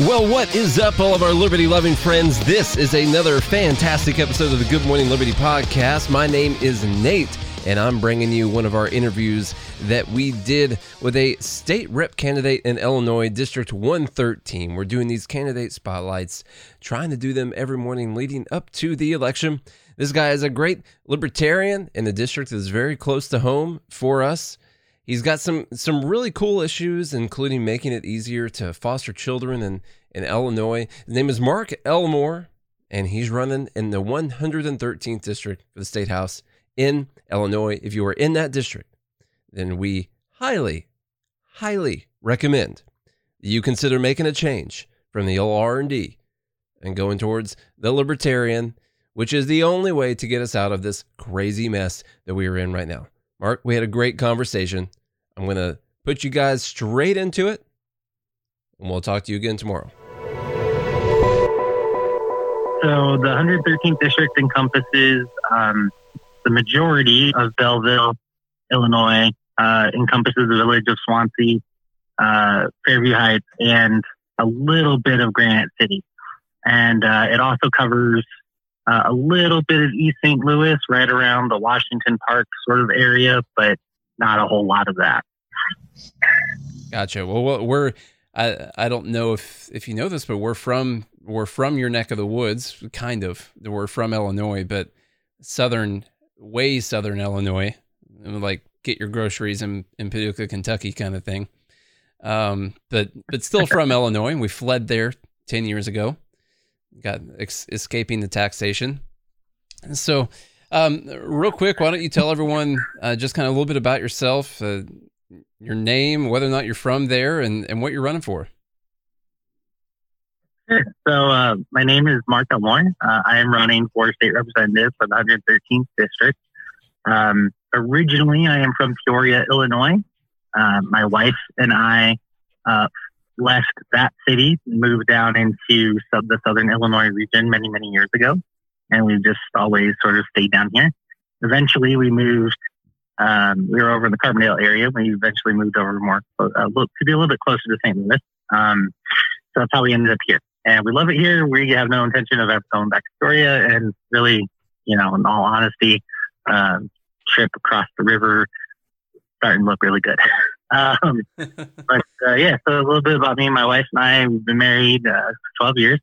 Well, what is up, all of our liberty loving friends? This is another fantastic episode of the Good Morning Liberty podcast. My name is Nate, and I'm bringing you one of our interviews that we did with a state rep candidate in Illinois, District 113. We're doing these candidate spotlights, trying to do them every morning leading up to the election. This guy is a great libertarian in the district is very close to home for us. He's got some some really cool issues, including making it easier to foster children in, in Illinois. His name is Mark Elmore, and he's running in the 113th district for the state house in Illinois. If you are in that district, then we highly, highly recommend you consider making a change from the old R&D and going towards the libertarian, which is the only way to get us out of this crazy mess that we are in right now. Mark, we had a great conversation. I'm going to put you guys straight into it, and we'll talk to you again tomorrow. So the 113th district encompasses um, the majority of Belleville, Illinois, uh, encompasses the village of Swansea, uh, Fairview Heights, and a little bit of Granite City. And uh, it also covers uh, a little bit of East St. Louis, right around the Washington Park sort of area, but not a whole lot of that. Gotcha. Well, we're I I don't know if if you know this, but we're from we're from your neck of the woods, kind of. We're from Illinois, but southern, way southern Illinois, like get your groceries in in Paducah, Kentucky, kind of thing. Um, but but still from Illinois. and We fled there ten years ago. Got ex- escaping the taxation. So, um, real quick, why don't you tell everyone uh, just kind of a little bit about yourself, uh, your name, whether or not you're from there, and, and what you're running for? So, uh, my name is Mark Elmore. Uh, I am running for state representative for the 113th district. Um, originally, I am from Peoria, Illinois. Uh, my wife and I uh, left that city, moved down into sub- the southern Illinois region many, many years ago. And we just always sort of stayed down here. Eventually, we moved. Um, we were over in the Carbondale area. We eventually moved over more uh, to be a little bit closer to St. Louis. Um, so that's how we ended up here. And we love it here. We have no intention of ever going back to Peoria. And really, you know, in all honesty, um, trip across the river starting to look really good. um, but uh, yeah, so a little bit about me. My wife and I, we've been married uh, 12 years.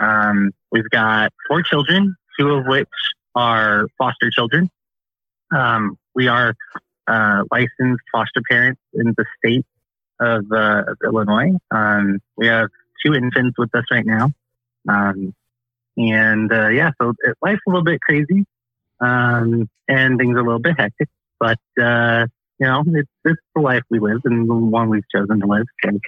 Um, we've got four children, two of which are foster children. Um, we are uh, licensed foster parents in the state of, uh, of Illinois. Um, we have two infants with us right now. Um, and uh, yeah, so life's a little bit crazy um, and things are a little bit hectic, but uh, you know, it's, it's the life we live and the one we've chosen to live. So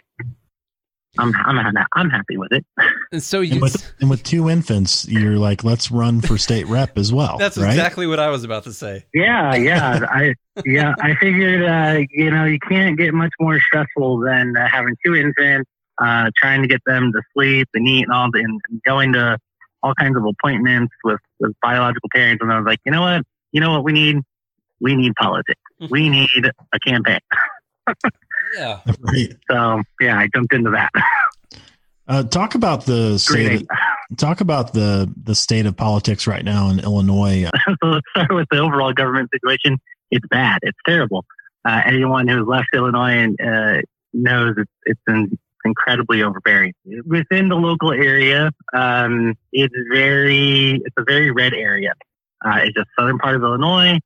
I'm, I'm, I'm happy with it. And so you, and with, and with, two infants, you're like, let's run for state rep as well. That's right? exactly what I was about to say. Yeah, yeah, I yeah, I figured, uh, you know, you can't get much more stressful than uh, having two infants, uh, trying to get them to sleep and eat and all, the, and going to all kinds of appointments with, with biological parents. And I was like, you know what, you know what we need we need politics. We need a campaign. Yeah. Right. So yeah, I jumped into that. Uh, talk about the state. Great. Talk about the the state of politics right now in Illinois. so let's start with the overall government situation. It's bad. It's terrible. Uh, anyone who's left Illinois and uh, knows it's, it's in, incredibly overbearing. Within the local area, um, it's very it's a very red area. Uh, it's a southern part of Illinois.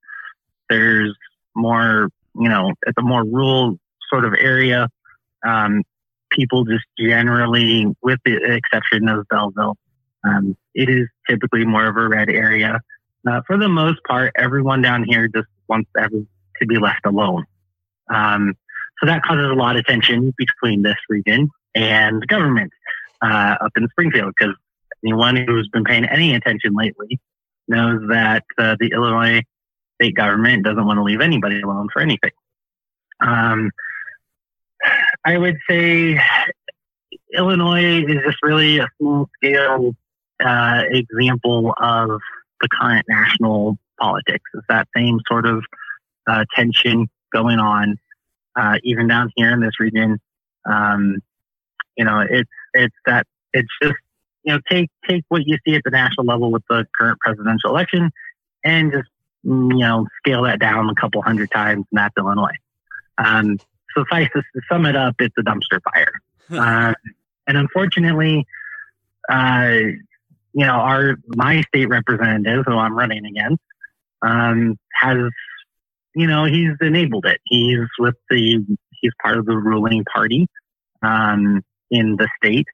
There's more, you know, it's a more rural sort of area. Um, people just generally, with the exception of Belleville, um, it is typically more of a red area. Uh, for the most part, everyone down here just wants to be left alone. Um, so that causes a lot of tension between this region and the government uh, up in Springfield because anyone who's been paying any attention lately knows that uh, the Illinois state government doesn't want to leave anybody alone for anything. Um, I would say Illinois is just really a small scale uh, example of the current national politics. It's that same sort of uh, tension going on, uh, even down here in this region. Um, you know, it's it's that it's just you know take take what you see at the national level with the current presidential election, and just you know scale that down a couple hundred times, and that's Illinois. Um, suffice to sum it up, it's a dumpster fire. uh, and unfortunately, uh, you know, our my state representative, who I'm running against, um, has, you know, he's enabled it. He's with the he's part of the ruling party um, in the state,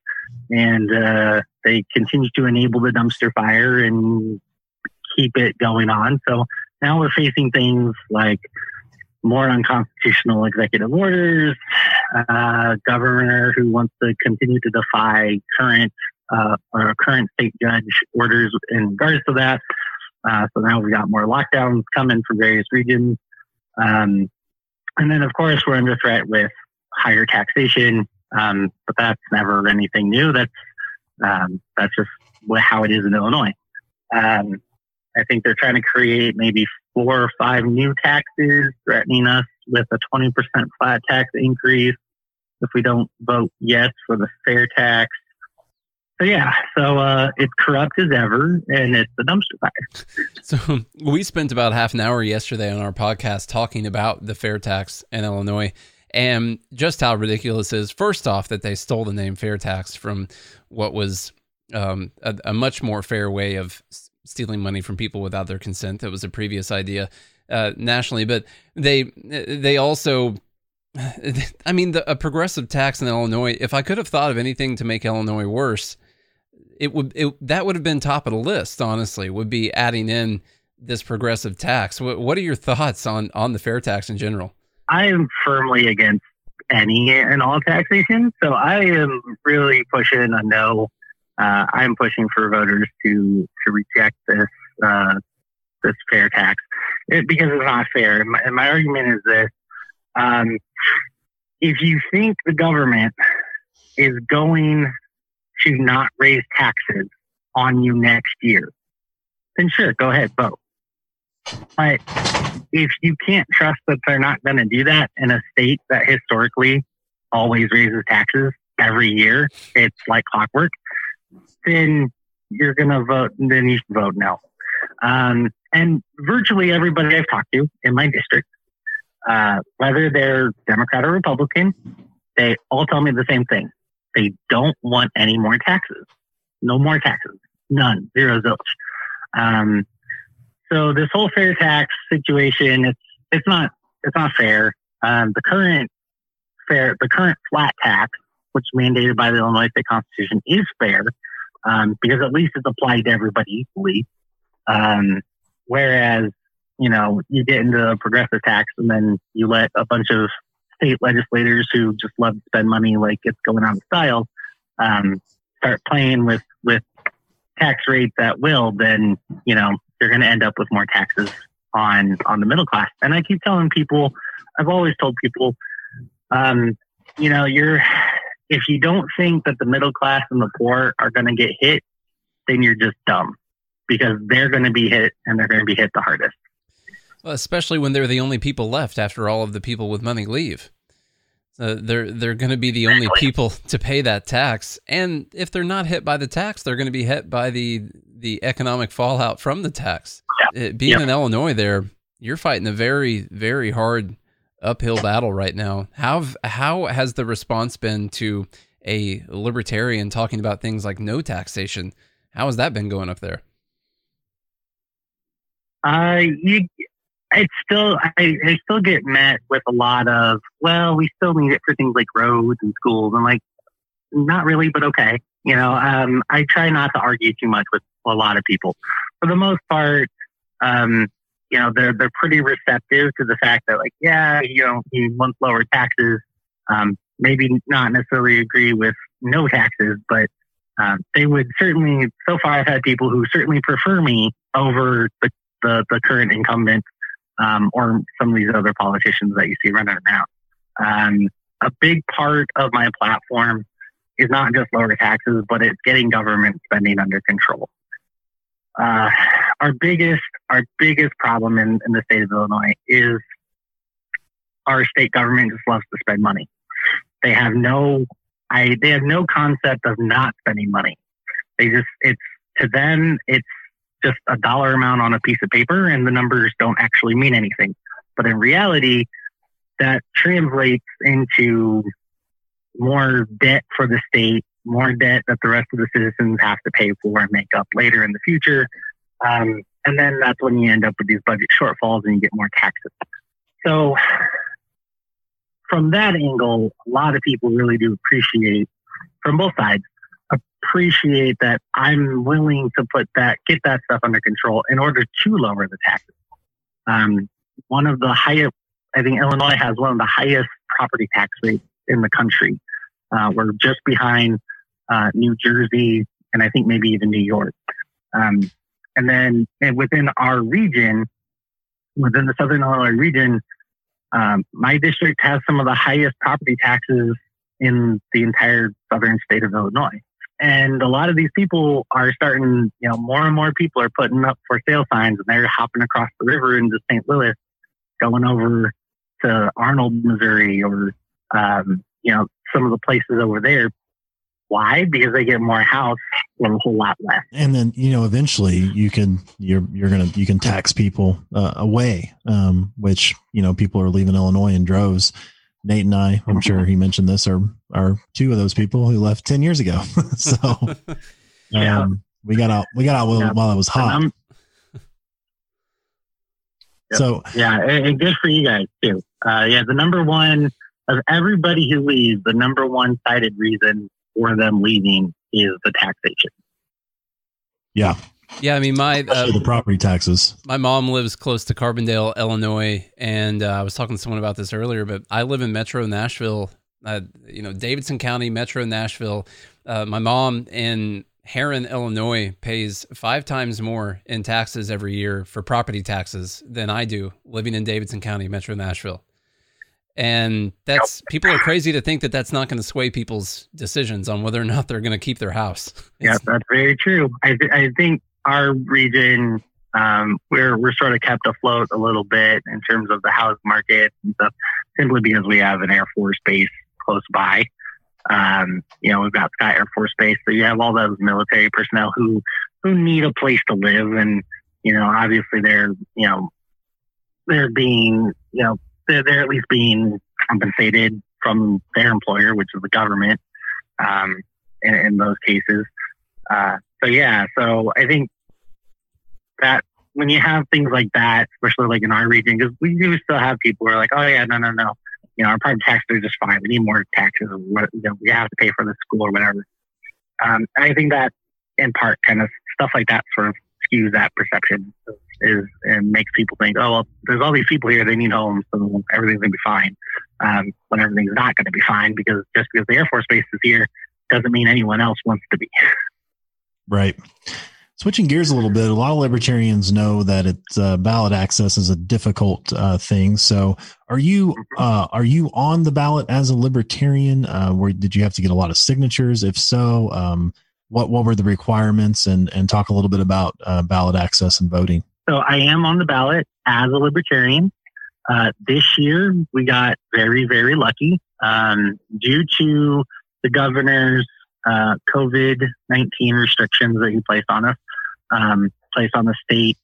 and uh, they continue to enable the dumpster fire and keep it going on. So now we're facing things like more unconstitutional executive orders, uh, governor who wants to continue to defy current uh, or current state judge orders in regards to that. Uh, so now we've got more lockdowns coming from various regions. Um, and then, of course, we're under threat with higher taxation, um, but that's never anything new. That's um, that's just how it is in Illinois. Um, I think they're trying to create maybe four or five new taxes, threatening us with a 20% flat tax increase if we don't vote yes for the fair tax. So yeah, so uh, it's corrupt as ever, and it's a dumpster fire. So we spent about half an hour yesterday on our podcast talking about the fair tax in Illinois and just how ridiculous it is. First off, that they stole the name fair tax from what was um, a, a, much more fair way of stealing money from people without their consent. That was a previous idea uh, nationally, but they they also. I mean, the, a progressive tax in Illinois. If I could have thought of anything to make Illinois worse, it would it, that would have been top of the list. Honestly, would be adding in this progressive tax. What, what are your thoughts on on the fair tax in general? I am firmly against any and all taxation, so I am really pushing a no uh, I'm pushing for voters to to reject this uh, this fair tax it, because it's not fair. And my, and my argument is this: um, if you think the government is going to not raise taxes on you next year, then sure, go ahead, vote. But if you can't trust that they're not going to do that in a state that historically always raises taxes every year, it's like clockwork then you're going to vote, and then you should vote no. Um, and virtually everybody I've talked to in my district, uh, whether they're Democrat or Republican, they all tell me the same thing. They don't want any more taxes. No more taxes. None. Zero zilch. Um, so this whole fair tax situation, it's it's not it's not fair. Um, the current fair the current flat tax, which mandated by the Illinois State Constitution, is fair um, because at least it's applied to everybody equally. Um, whereas, you know, you get into progressive tax and then you let a bunch of state legislators who just love to spend money like it's going out of style um, start playing with, with tax rates at will, then, you know, you're going to end up with more taxes on, on the middle class. And I keep telling people, I've always told people, um, you know, you're, if you don't think that the middle class and the poor are going to get hit, then you're just dumb because they're going to be hit and they're going to be hit the hardest. Well, especially when they're the only people left after all of the people with money leave. Uh, they're they're going to be the only people to pay that tax, and if they're not hit by the tax, they're going to be hit by the the economic fallout from the tax. Yeah. It, being in Illinois, there you're fighting a very very hard uphill battle right now. How how has the response been to a libertarian talking about things like no taxation? How has that been going up there? Uh, you, it's still I, I still get met with a lot of well, we still need it for things like roads and schools. I'm like, not really, but okay. You know, um, I try not to argue too much with a lot of people. For the most part, um, you know, they're they're pretty receptive to the fact that like, yeah, you know, he wants lower taxes. Um, maybe not necessarily agree with no taxes, but um, they would certainly. So far, I've had people who certainly prefer me over the the, the current incumbent um, or some of these other politicians that you see running around. Um, a big part of my platform is not just lower taxes, but it's getting government spending under control. Uh, our biggest our biggest problem in, in the state of Illinois is our state government just loves to spend money. They have no I they have no concept of not spending money. They just it's to them it's just a dollar amount on a piece of paper and the numbers don't actually mean anything. But in reality, that translates into more debt for the state, more debt that the rest of the citizens have to pay for and make up later in the future. Um, and then that's when you end up with these budget shortfalls and you get more taxes. So, from that angle, a lot of people really do appreciate, from both sides, appreciate that I'm willing to put that, get that stuff under control in order to lower the taxes. Um, one of the highest, I think Illinois has one of the highest property tax rates in the country. Uh, we're just behind uh, New Jersey and I think maybe even New York. Um, and then and within our region, within the Southern Illinois region, um, my district has some of the highest property taxes in the entire southern state of Illinois. And a lot of these people are starting, you know, more and more people are putting up for sale signs and they're hopping across the river into St. Louis, going over to Arnold, Missouri, or, um, you know, some of the places over there. Why? Because they get more house for a whole lot less. And then, you know, eventually you can, you're, you're to, you can tax people uh, away, um, which, you know, people are leaving Illinois in droves Nate and I, I'm sure he mentioned this, are are two of those people who left ten years ago. so yeah. um, we got out we got out while, yeah. while it was hot. So yeah, and good for you guys too. Uh, yeah, the number one of everybody who leaves, the number one cited reason for them leaving is the taxation. Yeah, yeah, I mean, my uh, the property taxes. My mom lives close to Carbondale, Illinois, and uh, I was talking to someone about this earlier. But I live in Metro Nashville, uh, you know, Davidson County, Metro Nashville. Uh, my mom in Herrin, Illinois, pays five times more in taxes every year for property taxes than I do living in Davidson County, Metro Nashville. And that's people are crazy to think that that's not going to sway people's decisions on whether or not they're going to keep their house. yeah, that's very true. I, th- I think our region, um, we're we're sort of kept afloat a little bit in terms of the house market and stuff, simply because we have an Air Force base close by. Um, you know, we've got Sky Air Force Base, so you have all those military personnel who who need a place to live, and you know, obviously they're you know they're being you know they're, they're at least being compensated from their employer, which is the government, um, in, in those cases. Uh, so yeah, so I think that when you have things like that, especially like in our region, because we do still have people who are like, oh yeah, no, no, no, you know, our private taxes are just fine. We need more taxes. You know, we have to pay for the school or whatever. Um, and I think that in part kind of stuff like that sort of skews that perception is and makes people think, oh, well, there's all these people here, they need homes, so everything's gonna be fine. Um, when everything's not gonna be fine because just because the Air Force Base is here doesn't mean anyone else wants to be. Right. Switching gears a little bit, a lot of libertarians know that it's uh, ballot access is a difficult uh, thing. So, are you uh, are you on the ballot as a libertarian? Uh, where did you have to get a lot of signatures? If so, um, what what were the requirements? And and talk a little bit about uh, ballot access and voting. So I am on the ballot as a libertarian. Uh, this year, we got very, very lucky um, due to the governor's uh, COVID 19 restrictions that he placed on us, um, placed on the state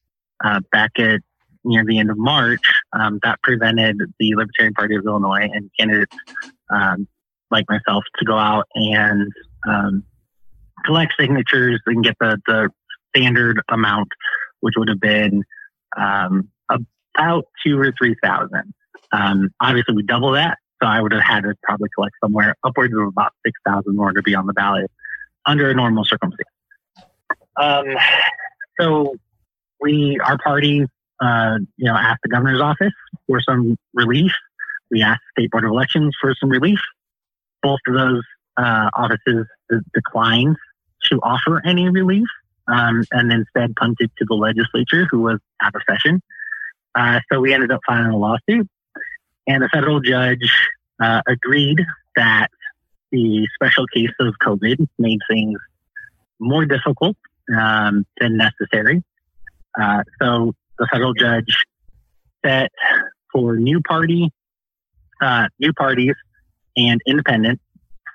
uh, back at near the end of March. Um, that prevented the Libertarian Party of Illinois and candidates um, like myself to go out and um, collect signatures and get the, the standard amount, which would have been um, about two or three thousand. Um, obviously, we double that, so I would have had to probably collect somewhere upwards of about six thousand order to be on the ballot under a normal circumstance. Um, so we, our party, uh, you know, asked the governor's office for some relief. We asked the state board of elections for some relief. Both of those uh, offices declined to offer any relief um, and instead punted to the legislature, who was out of session. Uh, so we ended up filing a lawsuit, and the federal judge uh, agreed that the special case of COVID made things more difficult um, than necessary. Uh, so the federal judge set for new party, uh, new parties, and independents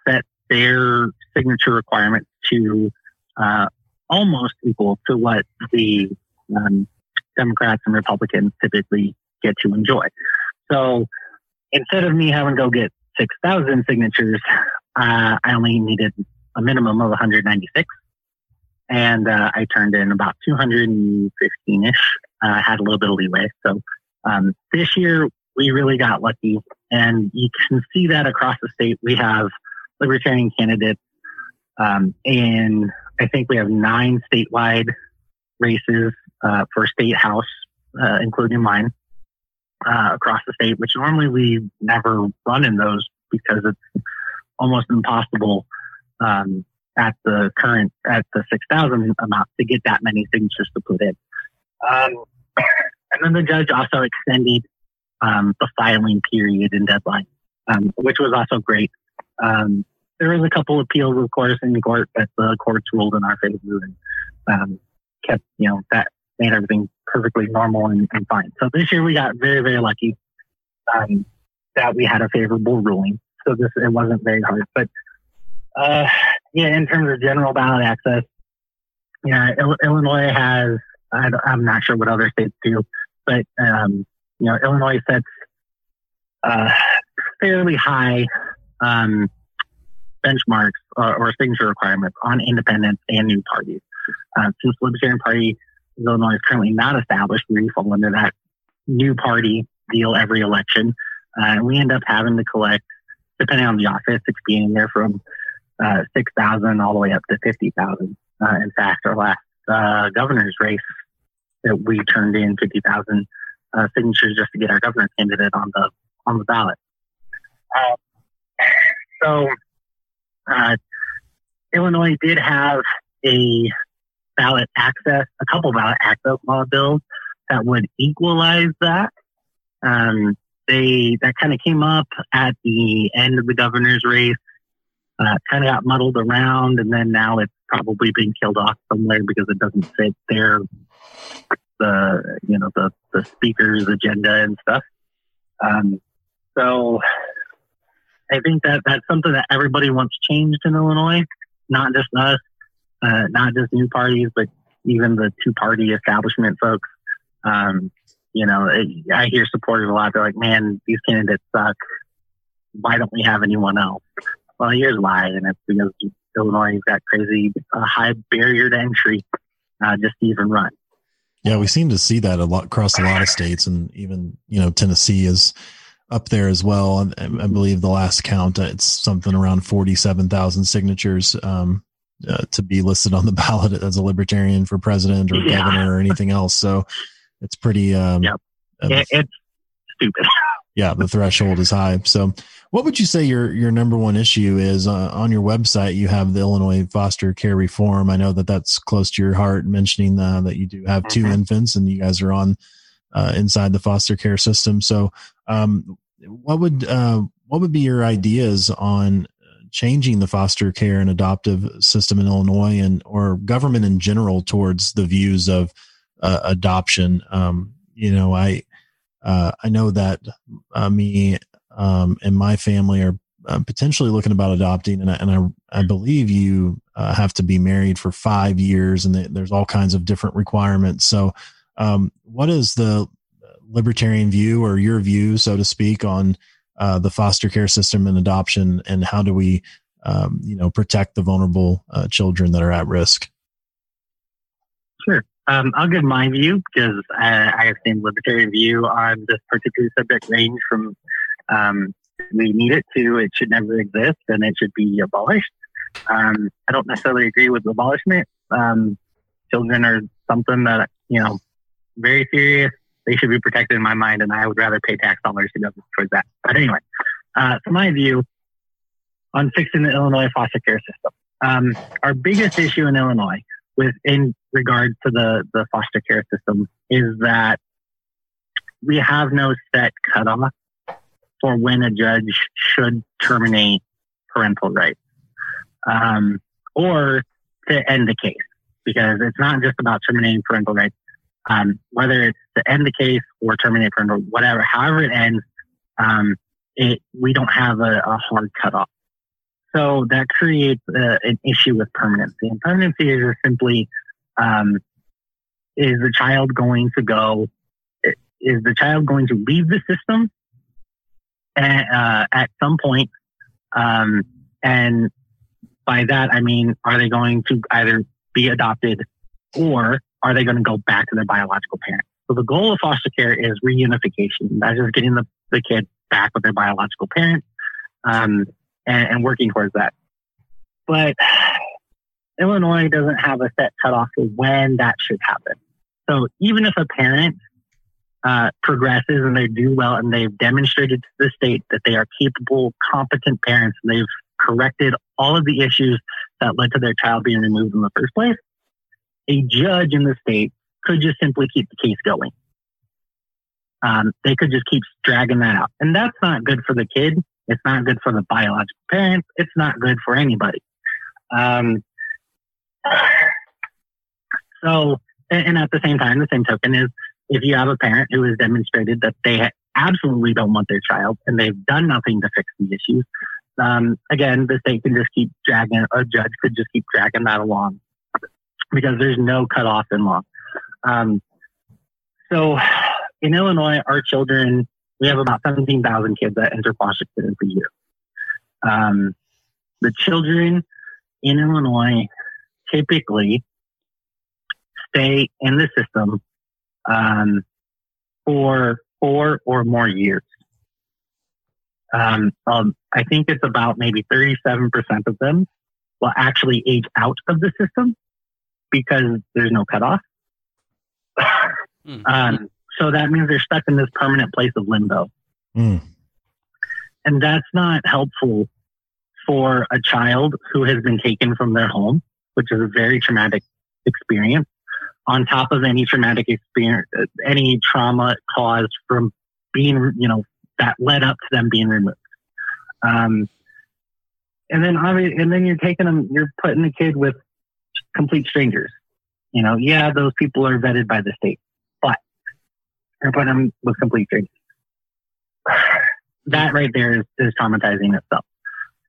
set their signature requirements to uh, almost equal to what the um, Democrats and Republicans typically get to enjoy. So instead of me having to go get 6,000 signatures, uh, I only needed a minimum of 196. And uh, I turned in about 215 ish. Uh, had a little bit of leeway. So um, this year, we really got lucky. And you can see that across the state. We have libertarian candidates um, in I think we have nine statewide races uh, for state house, uh, including mine, uh, across the state, which normally we never run in those because it's almost impossible um, at the current at the six thousand amount to get that many signatures to put in. Um, and then the judge also extended um, the filing period and deadline, um, which was also great. Um, there was a couple appeals, of course, in court, but the courts ruled in our favor and um, kept, you know, that made everything perfectly normal and, and fine. So this year we got very, very lucky um, that we had a favorable ruling. So this it wasn't very hard, but uh, yeah, in terms of general ballot access, yeah, Il- Illinois has. I, am not sure what other states do, but um, you know, Illinois sets uh, fairly high um, benchmarks or, or signature requirements on independents and new parties. Uh, since the Libertarian Party of Illinois is currently not established, we fall under that new party deal every election. Uh, we end up having to collect, depending on the office, it's being there from uh, 6,000 all the way up to 50,000. Uh, in fact, our last uh, governor's race that we turned in 50,000 uh, signatures just to get our governor candidate on the on the ballot. Uh, so uh, Illinois did have a ballot access, a couple ballot access law bills that would equalize that. Um, they that kind of came up at the end of the governor's race, uh, kind of got muddled around, and then now it's probably being killed off somewhere because it doesn't fit their the you know the the speaker's agenda and stuff. Um, so I think that that's something that everybody wants changed in Illinois, not just us, uh, not just new parties, but even the two party establishment folks. Um, you know, I hear supporters a lot. They're like, man, these candidates suck. Why don't we have anyone else? Well, here's why. And it's because Illinois has got crazy uh, high barrier to entry uh, just to even run. Yeah, we seem to see that a lot across a lot of states, and even you know Tennessee is up there as well. I, I believe the last count, uh, it's something around 47,000 signatures um, uh, to be listed on the ballot as a libertarian for president or yeah. governor or anything else. So it's pretty. Um, yep. Uh, it's stupid. yeah, the threshold is high. So, what would you say your your number one issue is uh, on your website? You have the Illinois foster care reform. I know that that's close to your heart. Mentioning uh, that you do have 2 mm-hmm. infants and you guys are on uh, inside the foster care system. So, um, what would uh, what would be your ideas on changing the foster care and adoptive system in Illinois and or government in general towards the views of uh, adoption. Um, you know, I uh, I know that uh, me um, and my family are uh, potentially looking about adopting, and I, and I, I believe you uh, have to be married for five years, and there's all kinds of different requirements. So, um, what is the libertarian view or your view, so to speak, on uh, the foster care system and adoption, and how do we, um, you know, protect the vulnerable uh, children that are at risk? Sure. Um, I'll give my view because I, I have seen libertarian view on this particular subject range from um, we need it to it should never exist and it should be abolished. Um, I don't necessarily agree with abolishment. Um, children are something that you know very serious. They should be protected in my mind, and I would rather pay tax dollars to go towards that. But anyway, uh, so my view on fixing the Illinois foster care system. Um, our biggest issue in Illinois with in regard to the, the foster care system is that we have no set cutoff for when a judge should terminate parental rights um, or to end the case because it's not just about terminating parental rights. Um, whether it's to end the case or terminate parental, whatever, however it ends, um, it, we don't have a, a hard cutoff. So that creates an issue with permanency. And permanency is simply, um, is the child going to go, is the child going to leave the system at, uh, at some point? Um, and by that, I mean, are they going to either be adopted or are they going to go back to their biological parent? So the goal of foster care is reunification. That's getting the, the kid back with their biological parent. Um, and, and working towards that. But Illinois doesn't have a set cutoff for when that should happen. So even if a parent uh, progresses and they do well and they've demonstrated to the state that they are capable, competent parents and they've corrected all of the issues that led to their child being removed in the first place, a judge in the state could just simply keep the case going. Um, they could just keep dragging that out. And that's not good for the kid. It's not good for the biological parents. It's not good for anybody. Um, so, and at the same time, the same token is if you have a parent who has demonstrated that they absolutely don't want their child and they've done nothing to fix the issues, um, again, the state can just keep dragging, a judge could just keep dragging that along because there's no cutoff in law. Um, so in Illinois, our children we have about 17,000 kids that enter foster care every year. Um, the children in Illinois typically stay in the system um, for four or more years. Um, um, I think it's about maybe 37% of them will actually age out of the system because there's no cutoff. mm-hmm. So that means they're stuck in this permanent place of limbo. Mm. And that's not helpful for a child who has been taken from their home, which is a very traumatic experience, on top of any traumatic experience, any trauma caused from being, you know, that led up to them being removed. Um, and then obviously, and then you're taking them, you're putting the kid with complete strangers. You know, yeah, those people are vetted by the state and put them with complete strangers. That right there is, is traumatizing itself.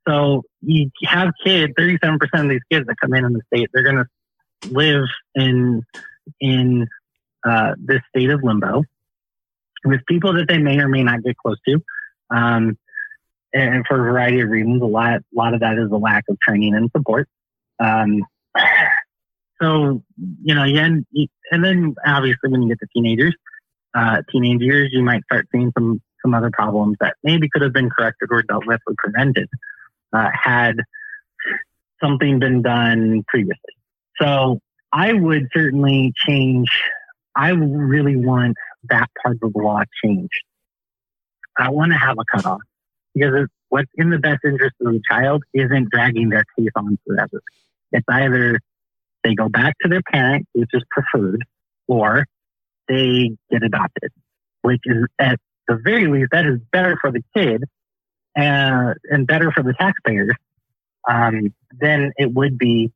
So you have kids, 37% of these kids that come in in the state, they're going to live in, in, uh, this state of limbo with people that they may or may not get close to. Um, and for a variety of reasons, a lot, a lot of that is a lack of training and support. Um, so, you know, yeah, and, and then obviously when you get to teenagers, uh, teenage years, you might start seeing some some other problems that maybe could have been corrected or dealt with or prevented uh, had something been done previously. So I would certainly change. I really want that part of the law changed. I want to have a cutoff because what's in the best interest of the child isn't dragging their case on forever. It's either they go back to their parent, which is preferred, or they get adopted, which is at the very least, that is better for the kid and, uh, and better for the taxpayers um, than it would be,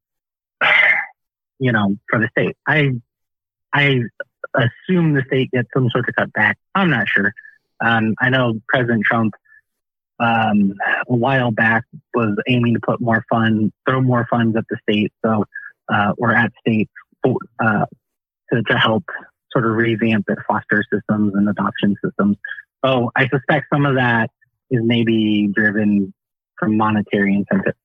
you know, for the state. I, I assume the state gets some sort of cutback. I'm not sure. Um, I know President Trump um, a while back was aiming to put more funds, throw more funds at the state, so uh, or at states uh, to, to help sort of revamp their foster systems and adoption systems. So I suspect some of that is maybe driven from monetary incentives.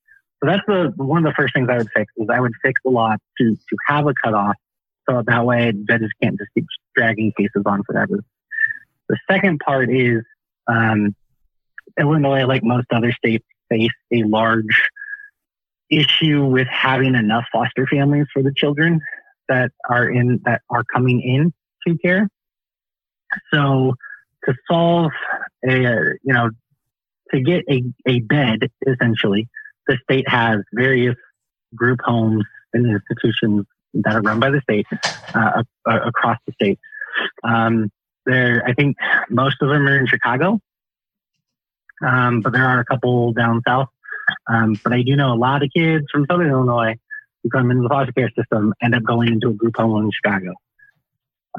So that's the one of the first things I would fix is I would fix the law to to have a cutoff so that way judges can't just keep dragging cases on forever. The second part is um, Illinois, like most other states, face a large issue with having enough foster families for the children that are in that are coming in to care. So to solve a you know to get a, a bed essentially the state has various group homes and institutions that are run by the state uh, across the state. Um, there, I think most of them are in Chicago, um, but there are a couple down south. Um, but I do know a lot of kids from Southern Illinois who come into the foster care system end up going into a group home in Chicago.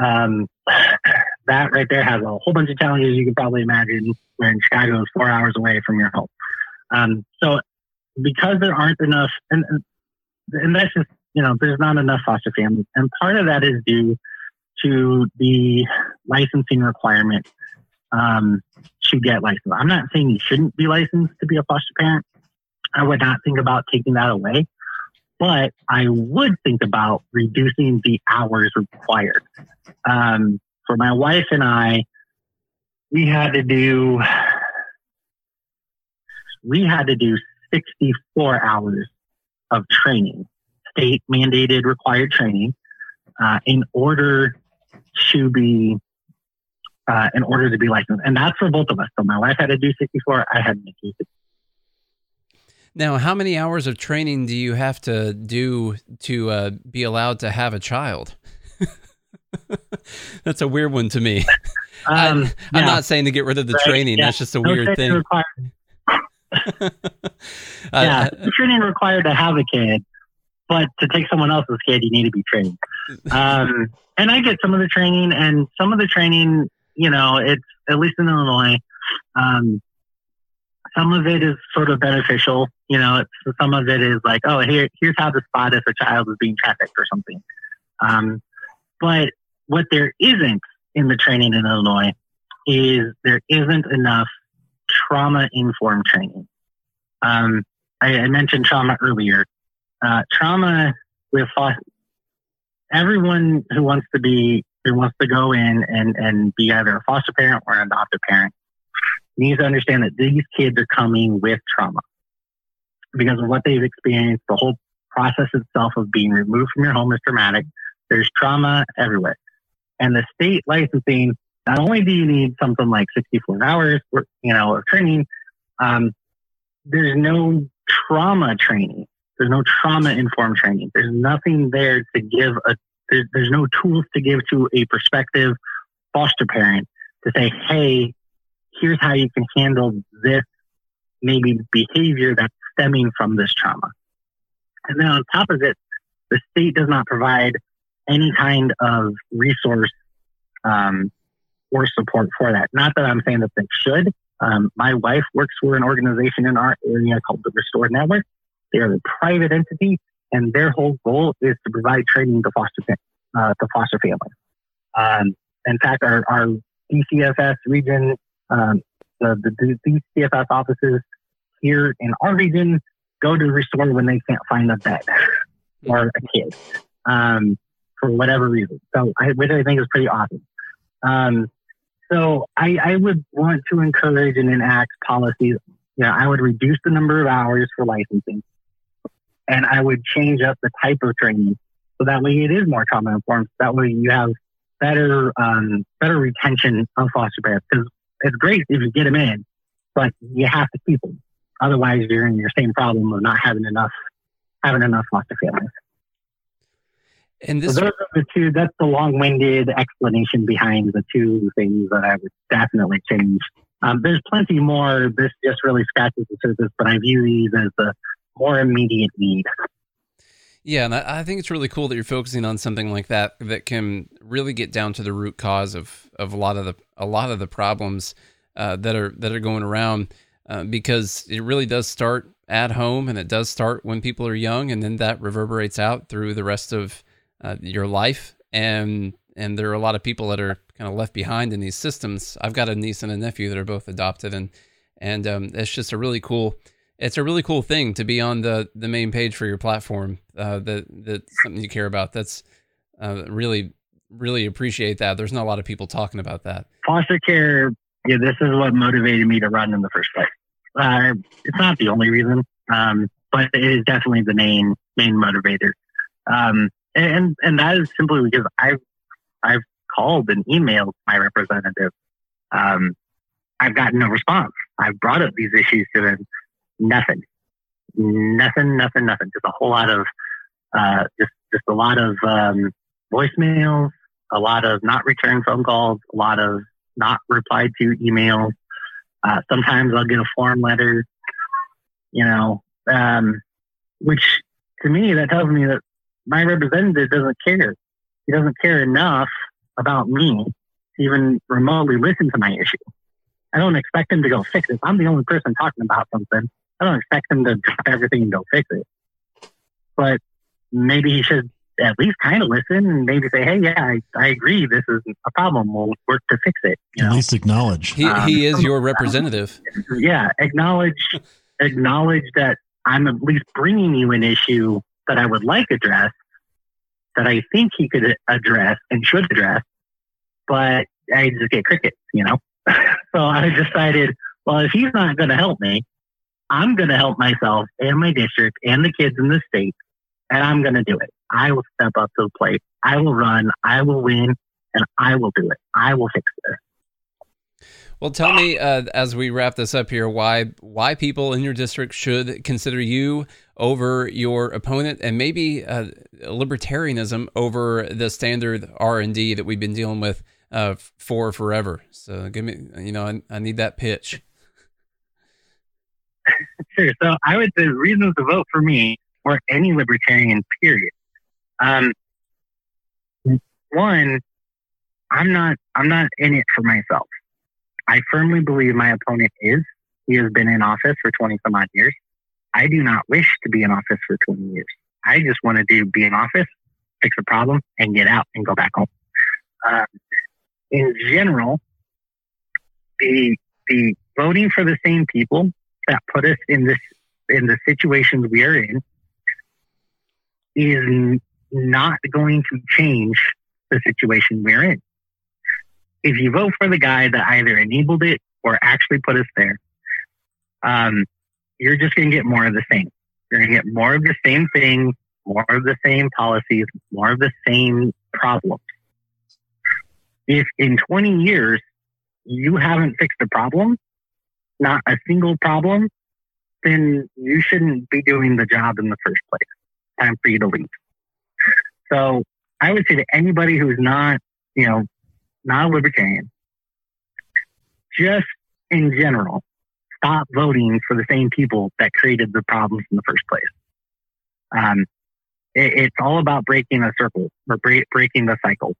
Um, that right there has a whole bunch of challenges you can probably imagine. Where in Chicago is four hours away from your home. Um, so because there aren't enough, and and that's just you know there's not enough foster families, and part of that is due to the licensing requirement um, to get licensed. I'm not saying you shouldn't be licensed to be a foster parent. I would not think about taking that away, but I would think about reducing the hours required. Um, for my wife and I, we had to do we had to do 64 hours of training, state mandated required training, uh, in order to be uh, in order to be licensed, and that's for both of us. So my wife had to do 64, I had to do 60. Now, how many hours of training do you have to do to uh, be allowed to have a child? That's a weird one to me. Um, I'm, yeah. I'm, not saying to get rid of the right? training. Yeah. That's just a no weird thing. Required. yeah, uh, training required to have a kid, but to take someone else's kid, you need to be trained. Um, and I get some of the training, and some of the training, you know, it's at least in Illinois. Um, some of it is sort of beneficial, you know. Some of it is like, oh, here, here's how to spot if a child is being trafficked or something. Um, but what there isn't in the training in Illinois is there isn't enough trauma informed training. Um, I, I, mentioned trauma earlier. Uh, trauma with everyone who wants to be who wants to go in and, and be either a foster parent or an adoptive parent needs to understand that these kids are coming with trauma because of what they've experienced. The whole process itself of being removed from your home is traumatic. There's trauma everywhere. And the state licensing not only do you need something like 64 hours, you know, of training, um, there's no trauma training. There's no trauma informed training. There's nothing there to give a, there's no tools to give to a prospective foster parent to say, hey, here's how you can handle this maybe behavior that's stemming from this trauma. And then on top of it, the state does not provide any kind of resource um, or support for that. Not that I'm saying that they should. Um, my wife works for an organization in our area called the Restored Network. They are a private entity, and their whole goal is to provide training to foster uh, to foster families. Um, in fact, our, our DCFS region, um, the, the DCFS offices here in our region go to Restore when they can't find a bed or a kid um, for whatever reason. So, I, which I think is pretty awesome. Um, so I, I would want to encourage and enact policies. You know, I would reduce the number of hours for licensing, and I would change up the type of training so that way it is more trauma informed. That way you have better um, better retention of foster parents because it's great if you get them in, but you have to keep them. Otherwise, you're in your same problem of not having enough having enough foster families. And this, so those are the two. That's the long-winded explanation behind the two things that I would definitely change. Um, there's plenty more. This just really scratches the surface, but I view these as the more immediate need. Yeah, and I think it's really cool that you're focusing on something like that that can really get down to the root cause of, of a lot of the a lot of the problems uh, that are that are going around uh, because it really does start at home and it does start when people are young and then that reverberates out through the rest of uh, your life and and there are a lot of people that are kind of left behind in these systems. I've got a niece and a nephew that are both adopted and and um, it's just a really cool it's a really cool thing to be on the the main page for your platform. Uh, that that's something you care about. That's uh, really really appreciate that. There's not a lot of people talking about that. Foster care. Yeah, this is what motivated me to run in the first place. Uh, it's not the only reason, um, but it is definitely the main main motivator. Um, and and that is simply because I've I've called and emailed my representative. Um, I've gotten no response. I've brought up these issues to them nothing, nothing, nothing, nothing. Just a whole lot of, uh, just just a lot of um, voicemails, a lot of not returned phone calls, a lot of not replied to emails. Uh, sometimes I'll get a form letter, you know, um, which to me that tells me that my representative doesn't care. He doesn't care enough about me to even remotely listen to my issue. I don't expect him to go fix it. I'm the only person talking about something. I don't expect him to drop everything and go fix it. But maybe he should at least kind of listen and maybe say, "Hey, yeah, I, I agree. This is a problem. We'll work to fix it." You at know? least acknowledge. He, um, he is your representative. Yeah, acknowledge acknowledge that I'm at least bringing you an issue that I would like addressed, that I think he could address and should address, but I just get crickets, you know. so I decided, well, if he's not going to help me, I'm going to help myself and my district and the kids in the state, and I'm going to do it. I will step up to the plate. I will run. I will win, and I will do it. I will fix this. Well, tell me uh, as we wrap this up here, why why people in your district should consider you over your opponent, and maybe uh, libertarianism over the standard R and D that we've been dealing with uh, for forever. So give me, you know, I, I need that pitch. Sure. So I would say reasons to vote for me or any libertarian, period. Um, one, I'm not, I'm not in it for myself. I firmly believe my opponent is. He has been in office for 20 some odd years. I do not wish to be in office for 20 years. I just want to do be in office, fix a problem, and get out and go back home. Um, in general, the the voting for the same people that put us in this in the situations we are in is not going to change the situation we're in. If you vote for the guy that either enabled it or actually put us there, um, you're just going to get more of the same. You're going to get more of the same thing, more of the same policies, more of the same problems. If in 20 years you haven't fixed the problem, not a single problem, then you shouldn't be doing the job in the first place. Time for you to leave. So I would say to anybody who's not, you know, not a libertarian, just in general, stop voting for the same people that created the problems in the first place. Um, it, it's all about breaking a circle or break, breaking the cycle.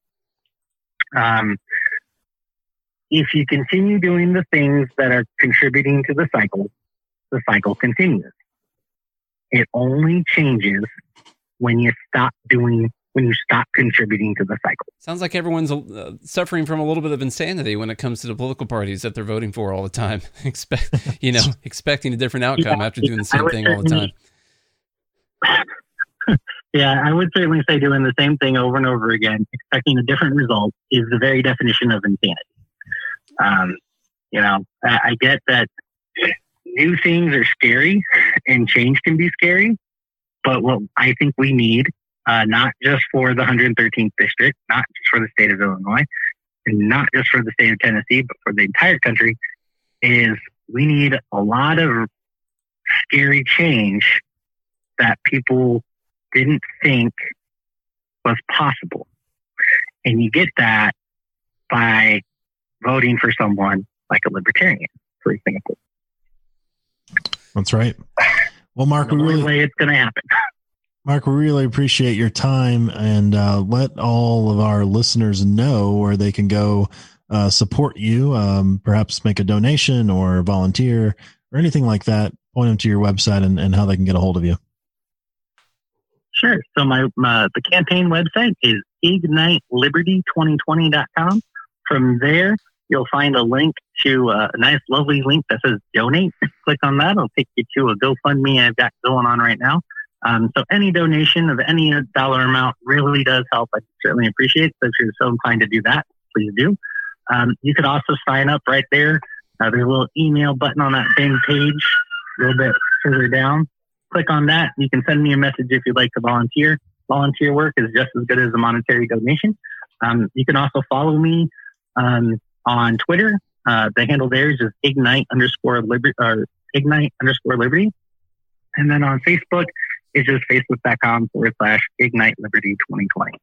Um, if you continue doing the things that are contributing to the cycle, the cycle continues. It only changes when you stop doing when you stop contributing to the cycle. Sounds like everyone's uh, suffering from a little bit of insanity when it comes to the political parties that they're voting for all the time. Expect, you know, expecting a different outcome yeah, after doing the same thing all the time. yeah, I would certainly say doing the same thing over and over again, expecting a different result, is the very definition of insanity. Um, you know, I, I get that new things are scary and change can be scary, but what I think we need, uh, not just for the 113th district, not just for the state of Illinois, and not just for the state of Tennessee, but for the entire country, is we need a lot of scary change that people didn't think was possible. And you get that by voting for someone like a libertarian, for example. That's right. Well, Mark, the we really way it's going to happen. Mark, we really appreciate your time and uh, let all of our listeners know where they can go uh, support you, um, perhaps make a donation or volunteer or anything like that. Point them to your website and, and how they can get a hold of you. Sure. So my, my the campaign website is igniteliberty2020.com. From there, you'll find a link to a nice, lovely link that says donate. Click on that. It'll take you to a GoFundMe I've got going on right now. Um, so any donation of any dollar amount really does help. I certainly appreciate it. So if you're so inclined to do that, please do. Um, you could also sign up right there. Uh, there's a little email button on that same page, a little bit further down. Click on that. You can send me a message if you'd like to volunteer. Volunteer work is just as good as a monetary donation. Um, you can also follow me um, on Twitter. Uh, the handle there is just ignite underscore liberty or ignite underscore liberty. And then on Facebook, it's just facebook.com forward slash ignite liberty 2020.